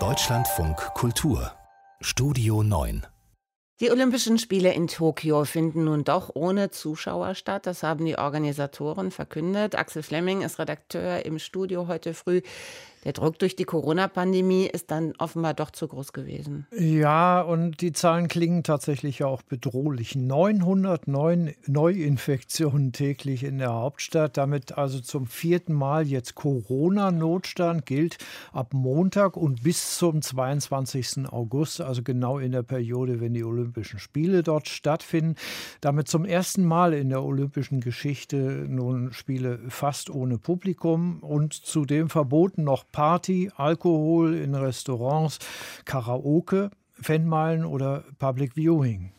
Deutschlandfunk Kultur Studio 9 die Olympischen Spiele in Tokio finden nun doch ohne Zuschauer statt. Das haben die Organisatoren verkündet. Axel Fleming ist Redakteur im Studio heute früh. Der Druck durch die Corona-Pandemie ist dann offenbar doch zu groß gewesen. Ja, und die Zahlen klingen tatsächlich auch bedrohlich. 909 Neuinfektionen täglich in der Hauptstadt. Damit also zum vierten Mal jetzt Corona-Notstand gilt ab Montag und bis zum 22. August, also genau in der Periode, wenn die Olympischen Spiele dort stattfinden. Damit zum ersten Mal in der olympischen Geschichte nun Spiele fast ohne Publikum und zudem verboten noch Party, Alkohol in Restaurants, Karaoke, Fanmeilen oder Public Viewing.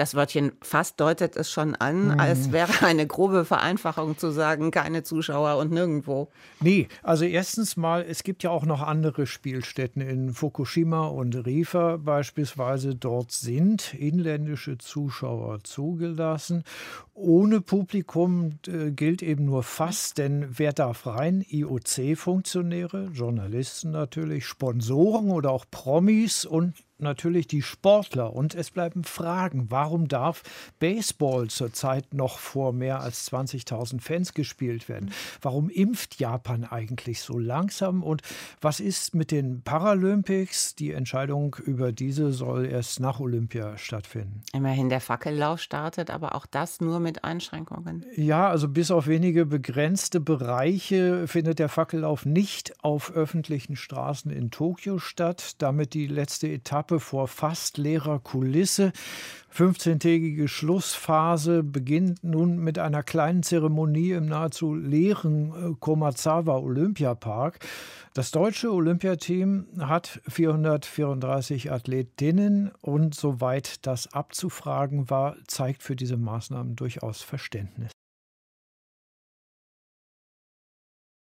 Das Wörtchen fast deutet es schon an, mhm. als wäre eine grobe Vereinfachung zu sagen, keine Zuschauer und nirgendwo. Nee, also erstens mal, es gibt ja auch noch andere Spielstätten in Fukushima und Rifa beispielsweise. Dort sind inländische Zuschauer zugelassen. Ohne Publikum äh, gilt eben nur fast, denn wer darf rein? IOC-Funktionäre, Journalisten natürlich, Sponsoren oder auch Promis und natürlich die Sportler. Und es bleiben Fragen. Warum darf Baseball zurzeit noch vor mehr als 20.000 Fans gespielt werden? Warum impft Japan eigentlich so langsam? Und was ist mit den Paralympics? Die Entscheidung über diese soll erst nach Olympia stattfinden. Immerhin der Fackellauf startet, aber auch das nur mit Einschränkungen. Ja, also bis auf wenige begrenzte Bereiche findet der Fackellauf nicht auf öffentlichen Straßen in Tokio statt. Damit die letzte Etappe Etappe vor fast leerer Kulisse. 15-tägige Schlussphase beginnt nun mit einer kleinen Zeremonie im nahezu leeren äh, Komazawa Olympiapark. Das deutsche Olympiateam hat 434 Athletinnen und soweit das abzufragen war, zeigt für diese Maßnahmen durchaus Verständnis.